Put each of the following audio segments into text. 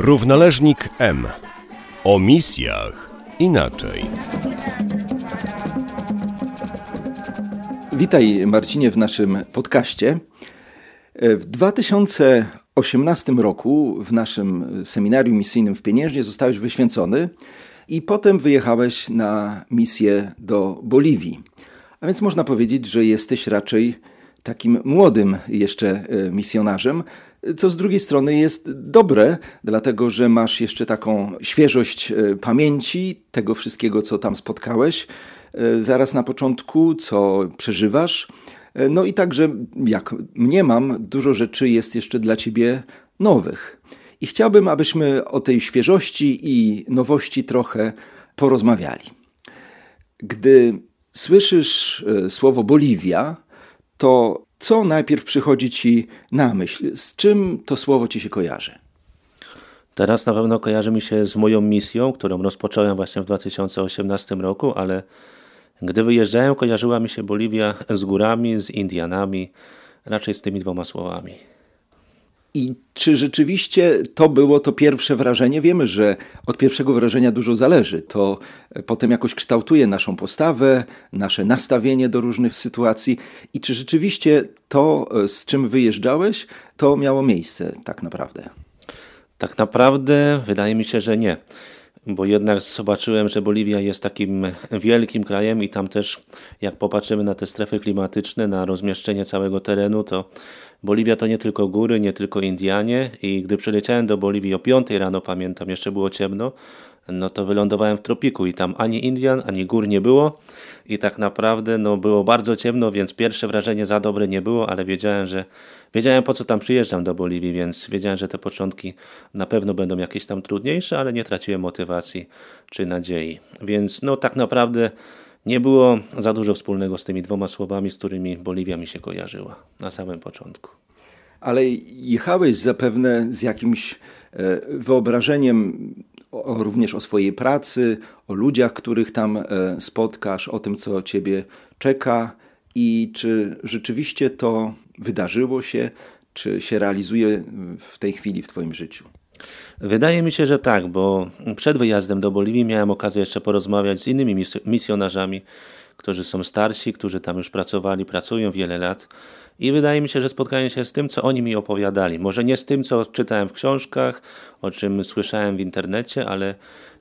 Równoleżnik M. O misjach inaczej. Witaj Marcinie w naszym podcaście. W 2018 roku w naszym seminarium misyjnym w Pieniężnie zostałeś wyświęcony i potem wyjechałeś na misję do Boliwii. A więc można powiedzieć, że jesteś raczej takim młodym jeszcze e, misjonarzem, co z drugiej strony jest dobre, dlatego że masz jeszcze taką świeżość e, pamięci tego wszystkiego, co tam spotkałeś e, zaraz na początku, co przeżywasz. No i także, jak mnie mam, dużo rzeczy jest jeszcze dla ciebie nowych. I chciałbym, abyśmy o tej świeżości i nowości trochę porozmawiali. Gdy słyszysz słowo Boliwia, to co najpierw przychodzi ci na myśl? Z czym to słowo ci się kojarzy? Teraz na pewno kojarzy mi się z moją misją, którą rozpocząłem właśnie w 2018 roku, ale gdy wyjeżdżałem, kojarzyła mi się Boliwia z górami, z Indianami, raczej z tymi dwoma słowami. I czy rzeczywiście to było to pierwsze wrażenie? Wiemy, że od pierwszego wrażenia dużo zależy. To potem jakoś kształtuje naszą postawę, nasze nastawienie do różnych sytuacji. I czy rzeczywiście to, z czym wyjeżdżałeś, to miało miejsce tak naprawdę? Tak naprawdę wydaje mi się, że nie bo jednak zobaczyłem, że Boliwia jest takim wielkim krajem i tam też, jak popatrzymy na te strefy klimatyczne, na rozmieszczenie całego terenu, to Boliwia to nie tylko góry, nie tylko Indianie i gdy przyleciałem do Boliwii o 5 rano, pamiętam, jeszcze było ciemno, no to wylądowałem w tropiku i tam ani Indian, ani gór nie było i tak naprawdę no, było bardzo ciemno, więc pierwsze wrażenie za dobre nie było, ale wiedziałem, że wiedziałem po co tam przyjeżdżam do Boliwii, więc wiedziałem, że te początki na pewno będą jakieś tam trudniejsze, ale nie traciłem motywacji czy nadziei. Więc no tak naprawdę nie było za dużo wspólnego z tymi dwoma słowami, z którymi Boliwia mi się kojarzyła na samym początku. Ale jechałeś zapewne z jakimś e, wyobrażeniem o, również o swojej pracy, o ludziach, których tam e, spotkasz, o tym, co ciebie czeka i czy rzeczywiście to wydarzyło się, czy się realizuje w tej chwili w Twoim życiu. Wydaje mi się, że tak, bo przed wyjazdem do Boliwii miałem okazję jeszcze porozmawiać z innymi misjonarzami, którzy są starsi, którzy tam już pracowali, pracują wiele lat. I wydaje mi się, że spotkałem się z tym, co oni mi opowiadali. Może nie z tym, co czytałem w książkach, o czym słyszałem w internecie, ale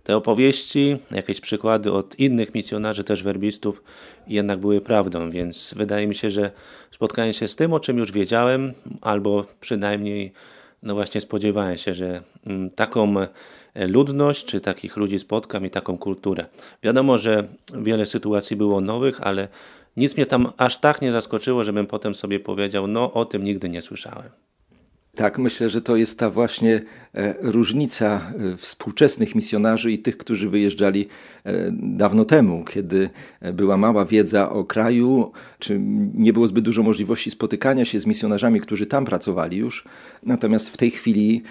te opowieści, jakieś przykłady od innych misjonarzy, też werbistów, jednak były prawdą, więc wydaje mi się, że spotkałem się z tym, o czym już wiedziałem, albo przynajmniej no właśnie spodziewałem się, że mm, taką e, ludność, czy takich ludzi spotkam i taką kulturę. Wiadomo, że wiele sytuacji było nowych, ale nic mnie tam aż tak nie zaskoczyło, żebym potem sobie powiedział, no o tym nigdy nie słyszałem. Tak, myślę, że to jest ta właśnie e, różnica e, współczesnych misjonarzy i tych, którzy wyjeżdżali e, dawno temu, kiedy była mała wiedza o kraju, czy nie było zbyt dużo możliwości spotykania się z misjonarzami, którzy tam pracowali już. Natomiast w tej chwili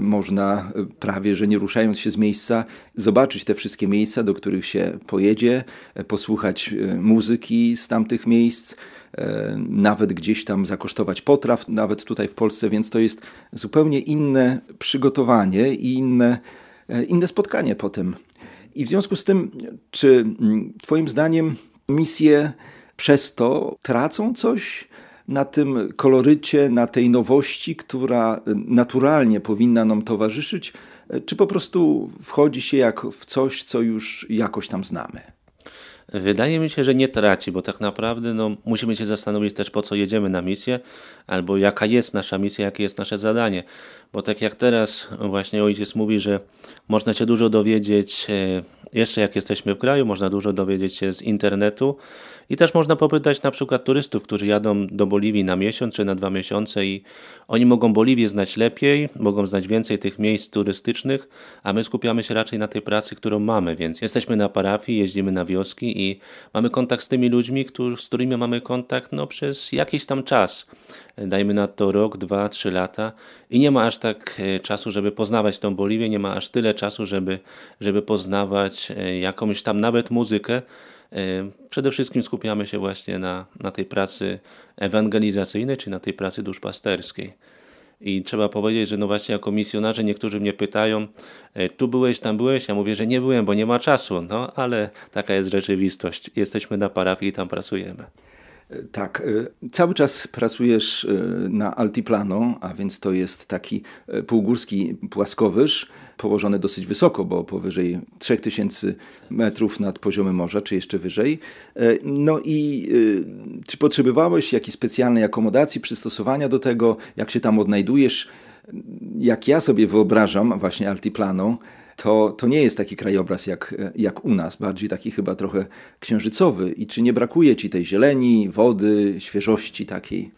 można prawie, że nie ruszając się z miejsca, zobaczyć te wszystkie miejsca, do których się pojedzie, posłuchać muzyki z tamtych miejsc nawet gdzieś tam zakosztować potraw, nawet tutaj w Polsce, więc to jest zupełnie inne przygotowanie i inne, e, inne spotkanie potem. I w związku z tym, czy mm, Twoim zdaniem misje przez to tracą coś na tym kolorycie, na tej nowości, która naturalnie powinna nam towarzyszyć, e, czy po prostu wchodzi się jak w coś, co już jakoś tam znamy? Wydaje mi się, że nie traci, bo tak naprawdę no, musimy się zastanowić też po co jedziemy na misję, albo jaka jest nasza misja, jakie jest nasze zadanie. Bo tak jak teraz właśnie ojciec mówi, że można się dużo dowiedzieć, e, jeszcze jak jesteśmy w kraju, można dużo dowiedzieć się z internetu i też można popytać na przykład turystów, którzy jadą do Boliwii na miesiąc czy na dwa miesiące i oni mogą Boliwię znać lepiej, mogą znać więcej tych miejsc turystycznych, a my skupiamy się raczej na tej pracy, którą mamy, więc jesteśmy na parafii, jeździmy na wioski i mamy kontakt z tymi ludźmi, z którymi mamy kontakt no, przez jakiś tam czas. Dajmy na to rok, dwa, trzy lata i nie ma aż tak e, czasu, żeby poznawać tą Boliwię, nie ma aż tyle czasu, żeby, żeby poznawać e, jakąś tam nawet muzykę. Przede wszystkim skupiamy się właśnie na, na tej pracy ewangelizacyjnej, czy na tej pracy duszpasterskiej. I trzeba powiedzieć, że no właśnie jako misjonarze niektórzy mnie pytają, e, tu byłeś, tam byłeś? Ja mówię, że nie byłem, bo nie ma czasu. No ale taka jest rzeczywistość. Jesteśmy na parafii i tam pracujemy. Tak, cały czas pracujesz na Altiplano, a więc to jest taki półgórski płaskowyż położone dosyć wysoko, bo powyżej 3000 metrów nad poziomem morza, czy jeszcze wyżej. No i czy potrzebowałeś jakiejś specjalnej akomodacji, przystosowania do tego, jak się tam odnajdujesz? Jak ja sobie wyobrażam właśnie Altiplano, to, to nie jest taki krajobraz jak, jak u nas, bardziej taki chyba trochę księżycowy. I czy nie brakuje ci tej zieleni, wody, świeżości takiej?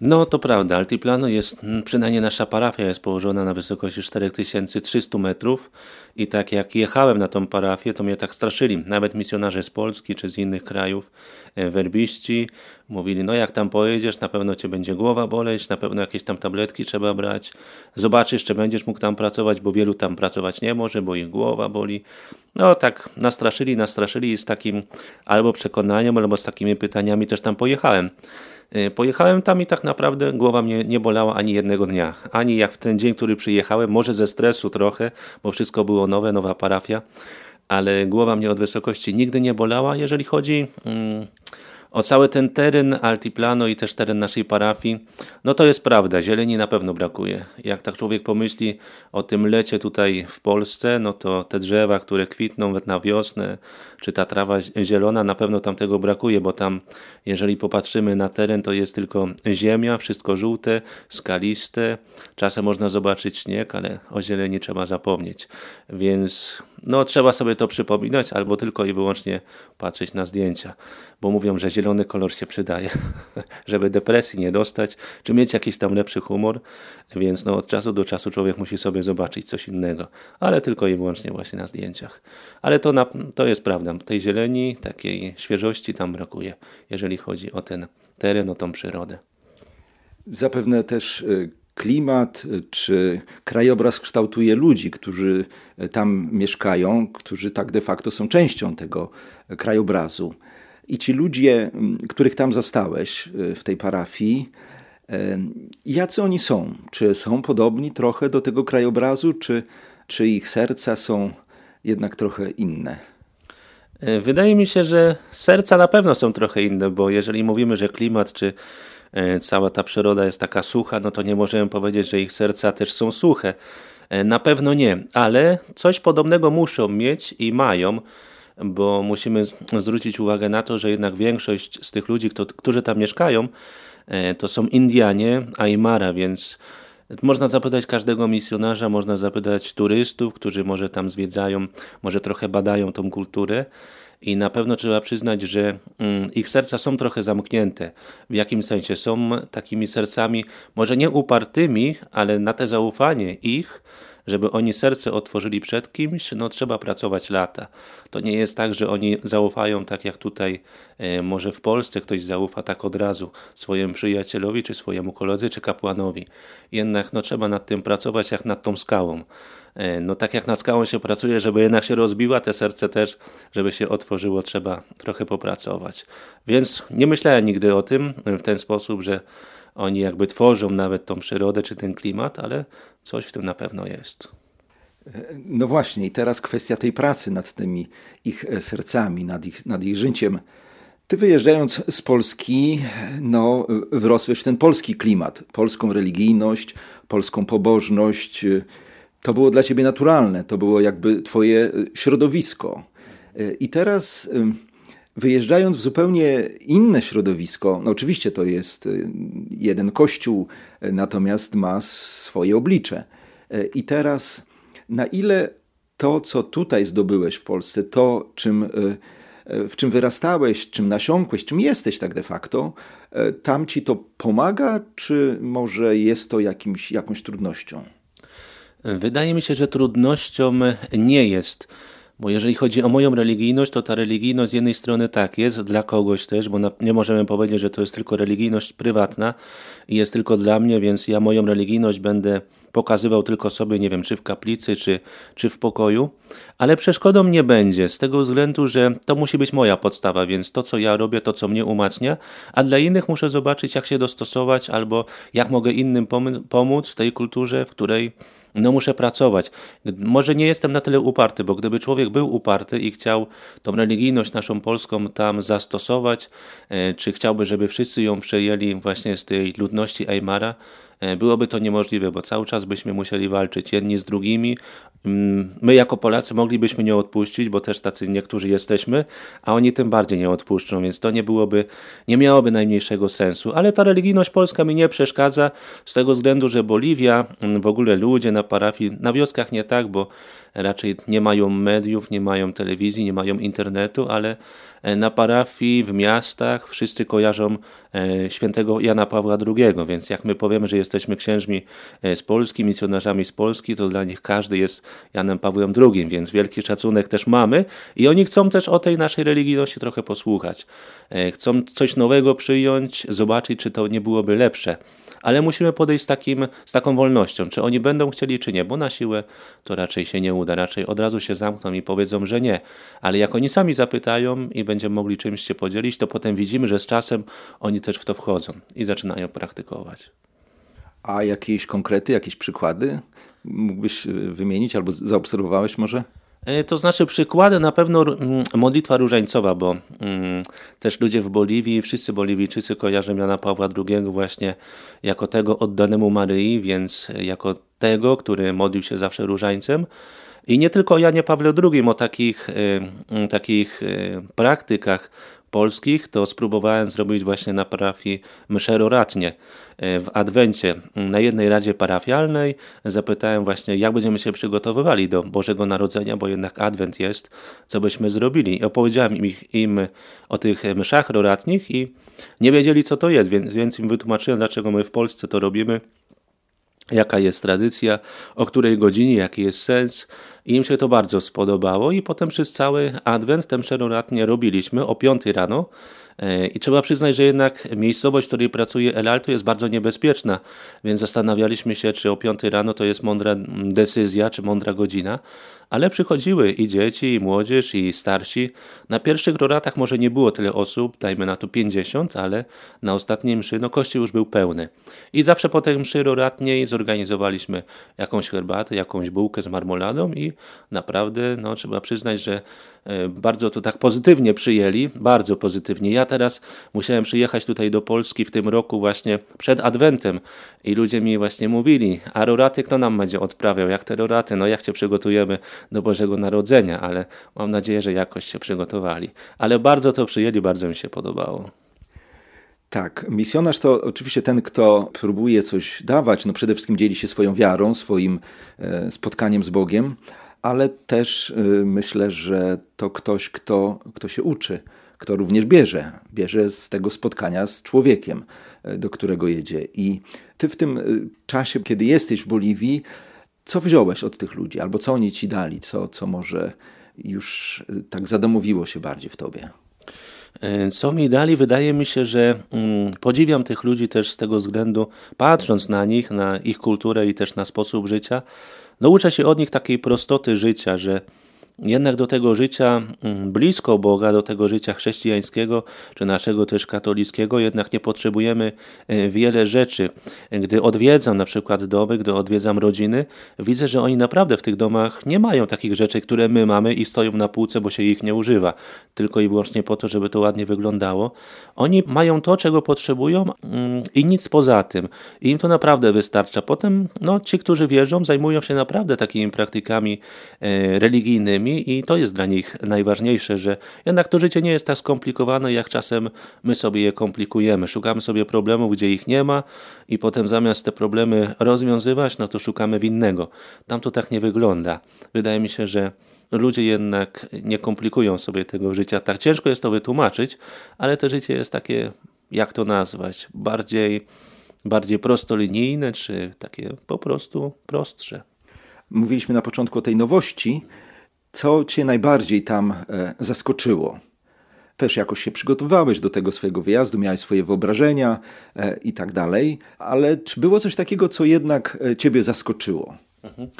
No to prawda, Altiplano jest, przynajmniej nasza parafia jest położona na wysokości 4300 metrów i tak jak jechałem na tą parafię, to mnie tak straszyli, nawet misjonarze z Polski czy z innych krajów, e, werbiści, mówili, no jak tam pojedziesz, na pewno cię będzie głowa boleć, na pewno jakieś tam tabletki trzeba brać, zobaczysz, czy będziesz mógł tam pracować, bo wielu tam pracować nie może, bo ich głowa boli. No tak nastraszyli, nastraszyli i z takim albo przekonaniem, albo z takimi pytaniami też tam pojechałem. E, pojechałem tam i tak naprawdę głowa mnie nie bolała ani jednego dnia. Ani jak w ten dzień, który przyjechałem, może ze stresu trochę, bo wszystko było nowe, nowa parafia, ale głowa mnie od wysokości nigdy nie bolała. Jeżeli chodzi mm, o cały ten teren Altiplano i też teren naszej parafii, no to jest prawda, zieleni na pewno brakuje. Jak tak człowiek pomyśli o tym lecie tutaj w Polsce, no to te drzewa, które kwitną na wiosnę, czy ta trawa zielona, na pewno tam tego brakuje, bo tam, jeżeli popatrzymy na teren, to jest tylko ziemia, wszystko żółte, skaliste. Czasem można zobaczyć śnieg, ale o zieleni trzeba zapomnieć. Więc no, trzeba sobie to przypominać, albo tylko i wyłącznie patrzeć na zdjęcia, bo mówią, że zielony kolor się przydaje, żeby depresji nie dostać, czy mieć jakiś tam lepszy humor, więc no, od czasu do czasu człowiek musi sobie zobaczyć coś innego, ale tylko i wyłącznie właśnie na zdjęciach. Ale to, na, to jest prawda, tej zieleni, takiej świeżości tam brakuje, jeżeli chodzi o ten teren, o tą przyrodę. Zapewne też y, klimat czy krajobraz kształtuje ludzi, którzy tam mieszkają, którzy tak de facto są częścią tego krajobrazu. I ci ludzie, których tam zastałeś y, w tej parafii, y, jacy oni są? Czy są podobni trochę do tego krajobrazu, czy, czy ich serca są jednak trochę inne? E, wydaje mi się, że serca na pewno są trochę inne, bo jeżeli mówimy, że klimat czy e, cała ta przyroda jest taka sucha, no to nie możemy powiedzieć, że ich serca też są suche. E, na pewno nie, ale coś podobnego muszą mieć i mają, bo musimy zwrócić uwagę na to, że jednak większość z tych ludzi, którzy tam mieszkają, to są Indianie, Aymara, więc można zapytać każdego misjonarza, można zapytać turystów, którzy może tam zwiedzają, może trochę badają tą kulturę. I na pewno trzeba przyznać, że mm, ich serca są trochę zamknięte. W jakim sensie? Są takimi sercami, może nie upartymi, ale na te zaufanie ich żeby oni serce otworzyli przed kimś, no trzeba pracować lata. To nie jest tak, że oni zaufają tak jak tutaj e, może w Polsce ktoś zaufa tak od razu swojemu przyjacielowi, czy swojemu koledze, czy kapłanowi. Jednak no trzeba nad tym pracować jak nad tą skałą. E, no tak jak nad skałą się pracuje, żeby jednak się rozbiła, te serce też, żeby się otworzyło, trzeba trochę popracować. Więc nie myślałem nigdy o tym w ten sposób, że oni jakby tworzą nawet tą przyrodę czy ten klimat, ale coś w tym na pewno jest. No właśnie, i teraz kwestia tej pracy nad tymi ich sercami, nad ich, nad ich życiem. Ty wyjeżdżając z Polski, no, wrosłeś w ten polski klimat, polską religijność, polską pobożność. To było dla ciebie naturalne, to było jakby twoje środowisko. I teraz wyjeżdżając w zupełnie inne środowisko, no oczywiście to jest y, jeden kościół, y, natomiast ma swoje oblicze. Y, I teraz, na ile to, co tutaj zdobyłeś w Polsce, to, czym, w czym wyrastałeś, czym nasiąkłeś, czym jesteś tak de facto, tam ci to pomaga, czy może jest to jakimś, jakąś trudnością? Wydaje mi się, że trudnością nie jest Bo jeżeli chodzi o moją religijność, to ta religijność z jednej strony tak jest dla kogoś też, bo nie możemy powiedzieć, że to jest tylko religijność prywatna i jest tylko dla mnie, więc ja moją religijność będę pokazywał tylko sobie, nie wiem, czy w kaplicy, czy, czy w pokoju, ale przeszkodą nie będzie, z tego względu, że to musi być moja podstawa, więc to, co ja robię, to, co mnie umacnia, a dla innych muszę zobaczyć, jak się dostosować, albo jak mogę innym pomóc w tej kulturze, w której no muszę pracować. Może nie jestem na tyle uparty, bo gdyby człowiek był uparty i chciał tą religijność naszą polską tam zastosować, e, czy chciałby, żeby wszyscy ją przejęli właśnie z tej ludności Aymara, byłoby to niemożliwe, bo cały czas byśmy musieli walczyć jedni z drugimi. Mm, my jako Polacy moglibyśmy nie odpuścić, bo też tacy niektórzy jesteśmy, a oni tym bardziej nie odpuszczą, więc to nie byłoby, nie miałoby najmniejszego sensu. Ale ta religijność polska mi nie przeszkadza z tego względu, że Boliwia, mm, w ogóle ludzie na parafii, na wioskach nie tak, bo raczej nie mają mediów, nie mają telewizji, nie mają internetu, ale e, na parafii, w miastach wszyscy kojarzą e, świętego Jana Pawła II, więc jak my powiemy, że jesteśmy księżmi e, z Polski, misjonarzami z Polski, to dla nich każdy jest Janem Pawłem II, więc wielki szacunek też mamy i oni chcą też o tej naszej religijności trochę posłuchać. Chcą coś nowego przyjąć, zobaczyć, czy to nie byłoby lepsze ale musimy podejść z, takim, z taką wolnością, czy oni będą chcieli, czy nie, bo na siłę to raczej się nie uda, raczej od razu się zamkną i powiedzą, że nie, ale jak oni sami zapytają i będziemy mogli czymś się podzielić, to potem widzimy, że z czasem oni też w to wchodzą i zaczynają praktykować. A jakieś konkrety, jakieś przykłady mógłbyś wymienić albo zaobserwowałeś może? E, to znaczy przykłady na pewno modlitwa różańcowa, bo mm, też ludzie w Boliwii, wszyscy Boliwijczycy kojarzą Jana Pawła II właśnie jako tego oddanemu Maryi, więc jako tego, który modlił się zawsze różańcem. I nie tylko o Janie Pawle II, o takich, y, takich y, praktykach polskich, to spróbowałem zrobić właśnie na parafii mszeroratnie e, w Adwencie. Na jednej radzie parafialnej zapytałem właśnie, jak będziemy się przygotowywali do Bożego Narodzenia, bo jednak Adwent jest, co byśmy zrobili. I opowiedziałem im, im o tych mszach roratnich i nie wiedzieli, co to jest, więc, więc im wytłumaczyłem, dlaczego my w Polsce to robimy jaka jest tradycja, o której godzinie, jaki jest sens. I im się to bardzo spodobało i potem przez cały adwent tę przeroratnie robiliśmy o 5 rano I trzeba przyznać, że jednak miejscowość, w której pracuje El Alto jest bardzo niebezpieczna, więc zastanawialiśmy się, czy o 5 rano to jest mądra decyzja, czy mądra godzina, ale przychodziły i dzieci, i młodzież, i starsi. Na pierwszych roratach może nie było tyle osób, dajmy na to 50, ale na ostatniej mszy no kościół już był pełny. I zawsze po tej mszy roratniej zorganizowaliśmy jakąś herbatę, jakąś bułkę z marmoladą i naprawdę no, trzeba przyznać, że e, bardzo to tak pozytywnie przyjęli, bardzo pozytywnie. Ja teraz musiałem przyjechać tutaj do Polski w tym roku właśnie przed Adwentem i ludzie mi właśnie mówili, a roraty kto nam będzie odprawiał, jak te roraty, no jak się przygotujemy do Bożego Narodzenia, ale mam nadzieję, że jakoś się przygotowali. Ale bardzo to przyjęli, bardzo mi się podobało. Tak, misjonarz to oczywiście ten, kto próbuje coś dawać, no przede wszystkim dzieli się swoją wiarą, swoim e, spotkaniem z Bogiem, ale też e, myślę, że to ktoś, kto, kto się uczy kto również bierze. Bierze z tego spotkania z człowiekiem, e, do którego jedzie. I ty w tym e, czasie, kiedy jesteś w Boliwii, co wziąłeś od tych ludzi, albo co oni ci dali, co, co może już tak zadomowiło się bardziej w tobie? Co mi dali, wydaje mi się, że mm, podziwiam tych ludzi też z tego względu, patrząc na nich, na ich kulturę i też na sposób życia, no uczę się od nich takiej prostoty życia, że jednak do tego życia mm, blisko Boga, do tego życia chrześcijańskiego, czy naszego też katolickiego, jednak nie potrzebujemy e, wiele rzeczy. Gdy odwiedzam na przykład domy, gdy odwiedzam rodziny, widzę, że oni naprawdę w tych domach nie mają takich rzeczy, które my mamy i stoją na półce, bo się ich nie używa, tylko i wyłącznie po to, żeby to ładnie wyglądało. Oni mają to, czego potrzebują mm, i nic poza tym. I im to naprawdę wystarcza. Potem no, ci, którzy wierzą, zajmują się naprawdę takimi praktykami e, i to jest dla nich najważniejsze, że jednak to życie nie jest tak skomplikowane, jak czasem my sobie je komplikujemy. Szukamy sobie problemów, gdzie ich nie ma i potem zamiast te problemy rozwiązywać, no to szukamy winnego. Tam to tak nie wygląda. Wydaje mi się, że ludzie jednak nie komplikują sobie tego życia. Tak ciężko jest to wytłumaczyć, ale to życie jest takie, jak to nazwać, bardziej, bardziej prostolinijne, czy takie po prostu prostsze. Mówiliśmy na początku o tej nowości, Co cię najbardziej tam zaskoczyło? Też jakoś się przygotowywałeś do tego swojego wyjazdu, miałeś swoje wyobrażenia i tak dalej, ale czy było coś takiego, co jednak ciebie zaskoczyło? Mhm.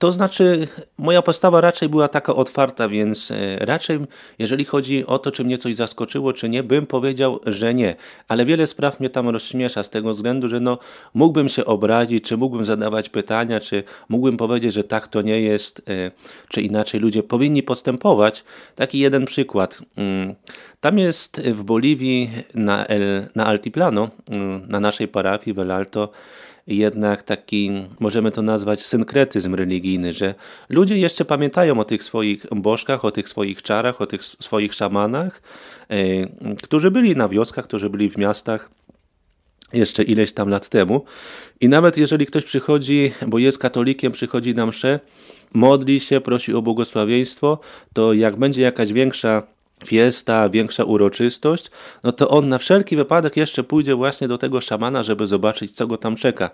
To znaczy, moja postawa raczej była taka otwarta, więc e, raczej, jeżeli chodzi o to, czy mnie coś zaskoczyło, czy nie, bym powiedział, że nie. Ale wiele spraw mnie tam rozśmiesza z tego względu, że no, mógłbym się obrazić, czy mógłbym zadawać pytania, czy mógłbym powiedzieć, że tak to nie jest, e, czy inaczej ludzie powinni postępować. Taki jeden przykład. Mm, tam jest w Boliwii na, El, na Altiplano, mm, na naszej parafii w El Alto, jednak taki, możemy to nazwać synkretyzm religijny, że ludzie jeszcze pamiętają o tych swoich bożkach, o tych swoich czarach, o tych swoich szamanach, e, którzy byli na wioskach, którzy byli w miastach jeszcze ileś tam lat temu. I nawet jeżeli ktoś przychodzi, bo jest katolikiem, przychodzi na mszę, modli się, prosi o błogosławieństwo, to jak będzie jakaś większa fiesta, większa uroczystość, no to on na wszelki wypadek jeszcze pójdzie właśnie do tego szamana, żeby zobaczyć, co go tam czeka.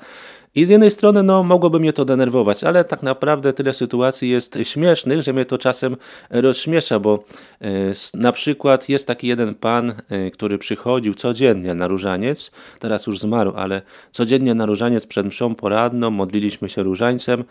I z jednej strony, no, mogłoby mnie to denerwować, ale tak naprawdę tyle sytuacji jest śmiesznych, że mnie to czasem rozśmiesza, bo e, na przykład jest taki jeden pan, e, który przychodził codziennie na różaniec, teraz już zmarł, ale codziennie na różaniec przed mszą poradną, modliliśmy się różańcem,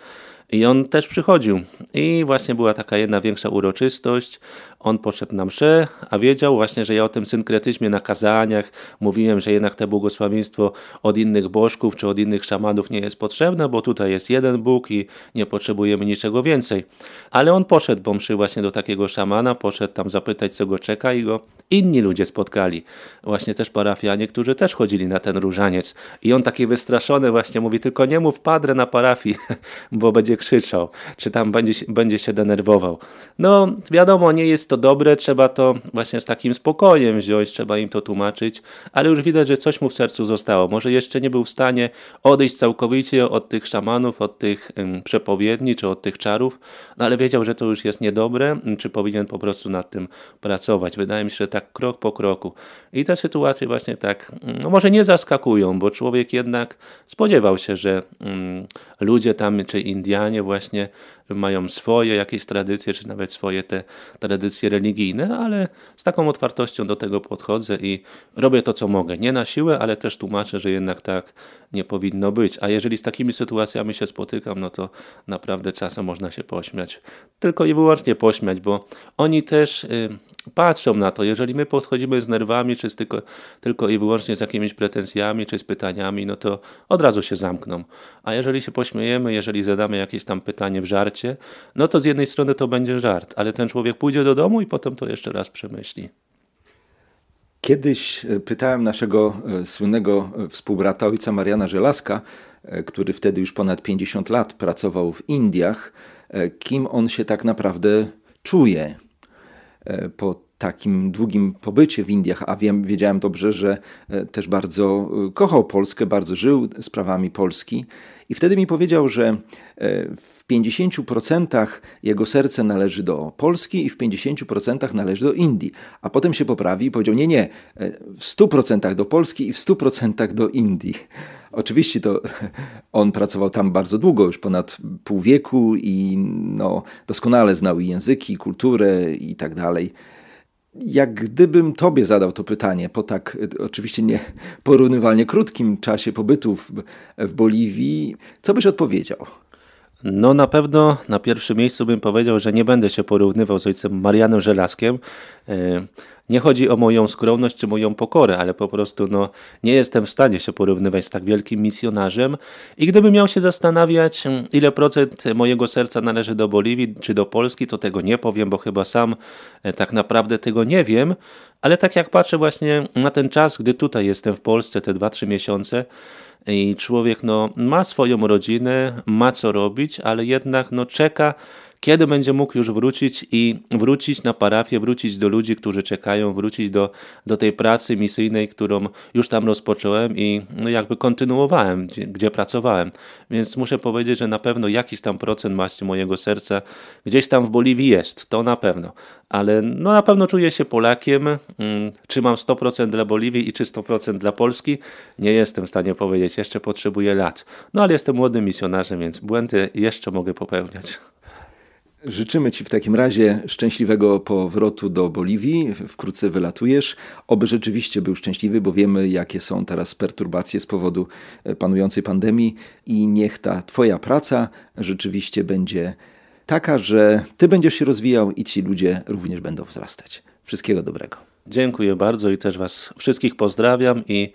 i on też przychodził. I właśnie była taka jedna większa uroczystość. On poszedł na mszę, a wiedział właśnie, że ja o tym synkretyzmie na kazaniach mówiłem, że jednak to błogosławieństwo od innych bożków czy od innych szamanów nie jest potrzebne, bo tutaj jest jeden Bóg i nie potrzebujemy niczego więcej. Ale on poszedł po mszy właśnie do takiego szamana, poszedł tam zapytać, co go czeka i go inni ludzie spotkali. Właśnie też parafianie, którzy też chodzili na ten różaniec. I on taki wystraszony właśnie mówi, tylko nie mów padre na parafii, bo będzie krzyczał, czy tam będzie, będzie się denerwował. No wiadomo, nie jest to dobre, trzeba to właśnie z takim spokojem wziąć, trzeba im to tłumaczyć, ale już widać, że coś mu w sercu zostało. Może jeszcze nie był w stanie odejść całkowicie od tych szamanów, od tych przepowiedni, czy od tych czarów, no ale wiedział, że to już jest niedobre, czy powinien po prostu nad tym pracować. Wydaje mi się, że tak krok po kroku. I te sytuacje właśnie tak, no może nie zaskakują, bo człowiek jednak spodziewał się, że um, ludzie tam, czy Indianie właśnie mają swoje jakieś tradycje, czy nawet swoje te tradycje religijne, ale z taką otwartością do tego podchodzę i robię to, co mogę. Nie na siłę, ale też tłumaczę, że jednak tak nie powinno być. A jeżeli z takimi sytuacjami się spotykam, no to naprawdę czasem można się pośmiać. Tylko i wyłącznie pośmiać, bo oni też y, patrzą na to. Jeżeli my podchodzimy z nerwami, czy z tylko, tylko i wyłącznie z jakimiś pretensjami, czy z pytaniami, no to od razu się zamkną. A jeżeli się pośmiejemy, jeżeli zadamy jakieś tam pytanie w żarcie, no to z jednej strony to będzie żart, ale ten człowiek pójdzie do domu i potem to jeszcze raz przemyśli. Kiedyś e, pytałem naszego e, słynnego e, współbrata, ojca Mariana Żelazka, który wtedy już ponad 50 lat pracował w Indiach, kim on się tak naprawdę czuje po takim długim pobycie w Indiach, a wiem, wiedziałem dobrze, że e, też bardzo e, kochał Polskę, bardzo żył sprawami Polski. I wtedy mi powiedział, że w 50% jego serce należy do Polski i w 50% należy do Indii. A potem się poprawi i powiedział: Nie, nie, w 100% do Polski i w 100% do Indii. Oczywiście to on pracował tam bardzo długo, już ponad pół wieku i no, doskonale znał i języki, i kulturę i tak dalej. Jak gdybym tobie zadał to pytanie po tak oczywiście nie porównywalnie krótkim czasie pobytu w, w Boliwii, co byś odpowiedział? No na pewno na pierwszym miejscu bym powiedział, że nie będę się porównywał z ojcem Marianem Żelazkiem. E, nie chodzi o moją skromność czy moją pokorę, ale po prostu no, nie jestem w stanie się porównywać z tak wielkim misjonarzem. I gdybym miał się zastanawiać, ile procent mojego serca należy do Boliwii czy do Polski, to tego nie powiem, bo chyba sam e, tak naprawdę tego nie wiem. Ale tak jak patrzę właśnie na ten czas, gdy tutaj jestem w Polsce, te 2-3 miesiące, i człowiek no, ma swoją rodzinę, ma co robić, ale jednak no, czeka kiedy będzie mógł już wrócić i wrócić na parafię, wrócić do ludzi, którzy czekają, wrócić do, do tej pracy misyjnej, którą już tam rozpocząłem i no jakby kontynuowałem, gdzie, gdzie pracowałem. Więc muszę powiedzieć, że na pewno jakiś tam procent maści mojego serca gdzieś tam w Boliwii jest, to na pewno. Ale no na pewno czuję się Polakiem. Mm, czy mam 100% dla Boliwii i czy 100% dla Polski? Nie jestem w stanie powiedzieć, jeszcze potrzebuję lat. No ale jestem młodym misjonarzem, więc błędy jeszcze mogę popełniać. Życzymy Ci w takim razie szczęśliwego powrotu do Boliwii. Wkrótce wylatujesz. Oby rzeczywiście był szczęśliwy, bo wiemy, jakie są teraz perturbacje z powodu e, panującej pandemii i niech ta Twoja praca rzeczywiście będzie taka, że Ty będziesz się rozwijał i ci ludzie również będą wzrastać. Wszystkiego dobrego. Dziękuję bardzo i też Was wszystkich pozdrawiam i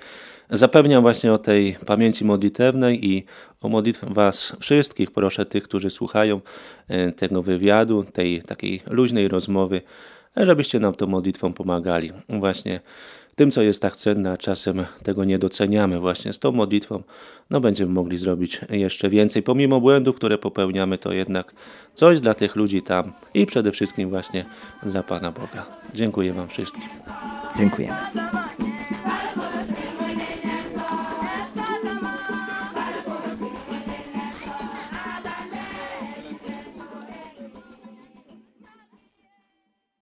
Zapewniam właśnie o tej pamięci modlitewnej i o modlitwę Was wszystkich, proszę tych, którzy słuchają e, tego wywiadu, tej takiej luźnej rozmowy, żebyście nam tą modlitwą pomagali. Właśnie tym, co jest tak cenne, a czasem tego nie doceniamy. Właśnie z tą modlitwą no, będziemy mogli zrobić jeszcze więcej. Pomimo błędów, które popełniamy, to jednak coś dla tych ludzi tam i przede wszystkim właśnie dla Pana Boga. Dziękuję Wam wszystkim. Dziękujemy.